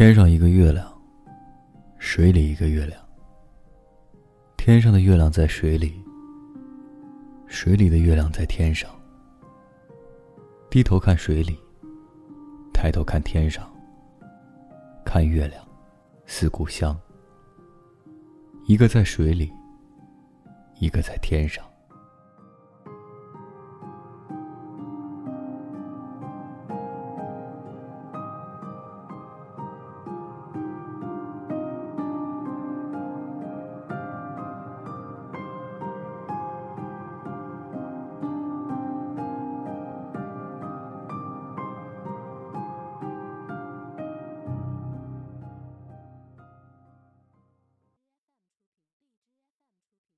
天上一个月亮水里一个月亮。天上的月亮在水里水里的月亮在天上。低头看水里抬头看天上看月亮思故乡。一个在水里一个在天上。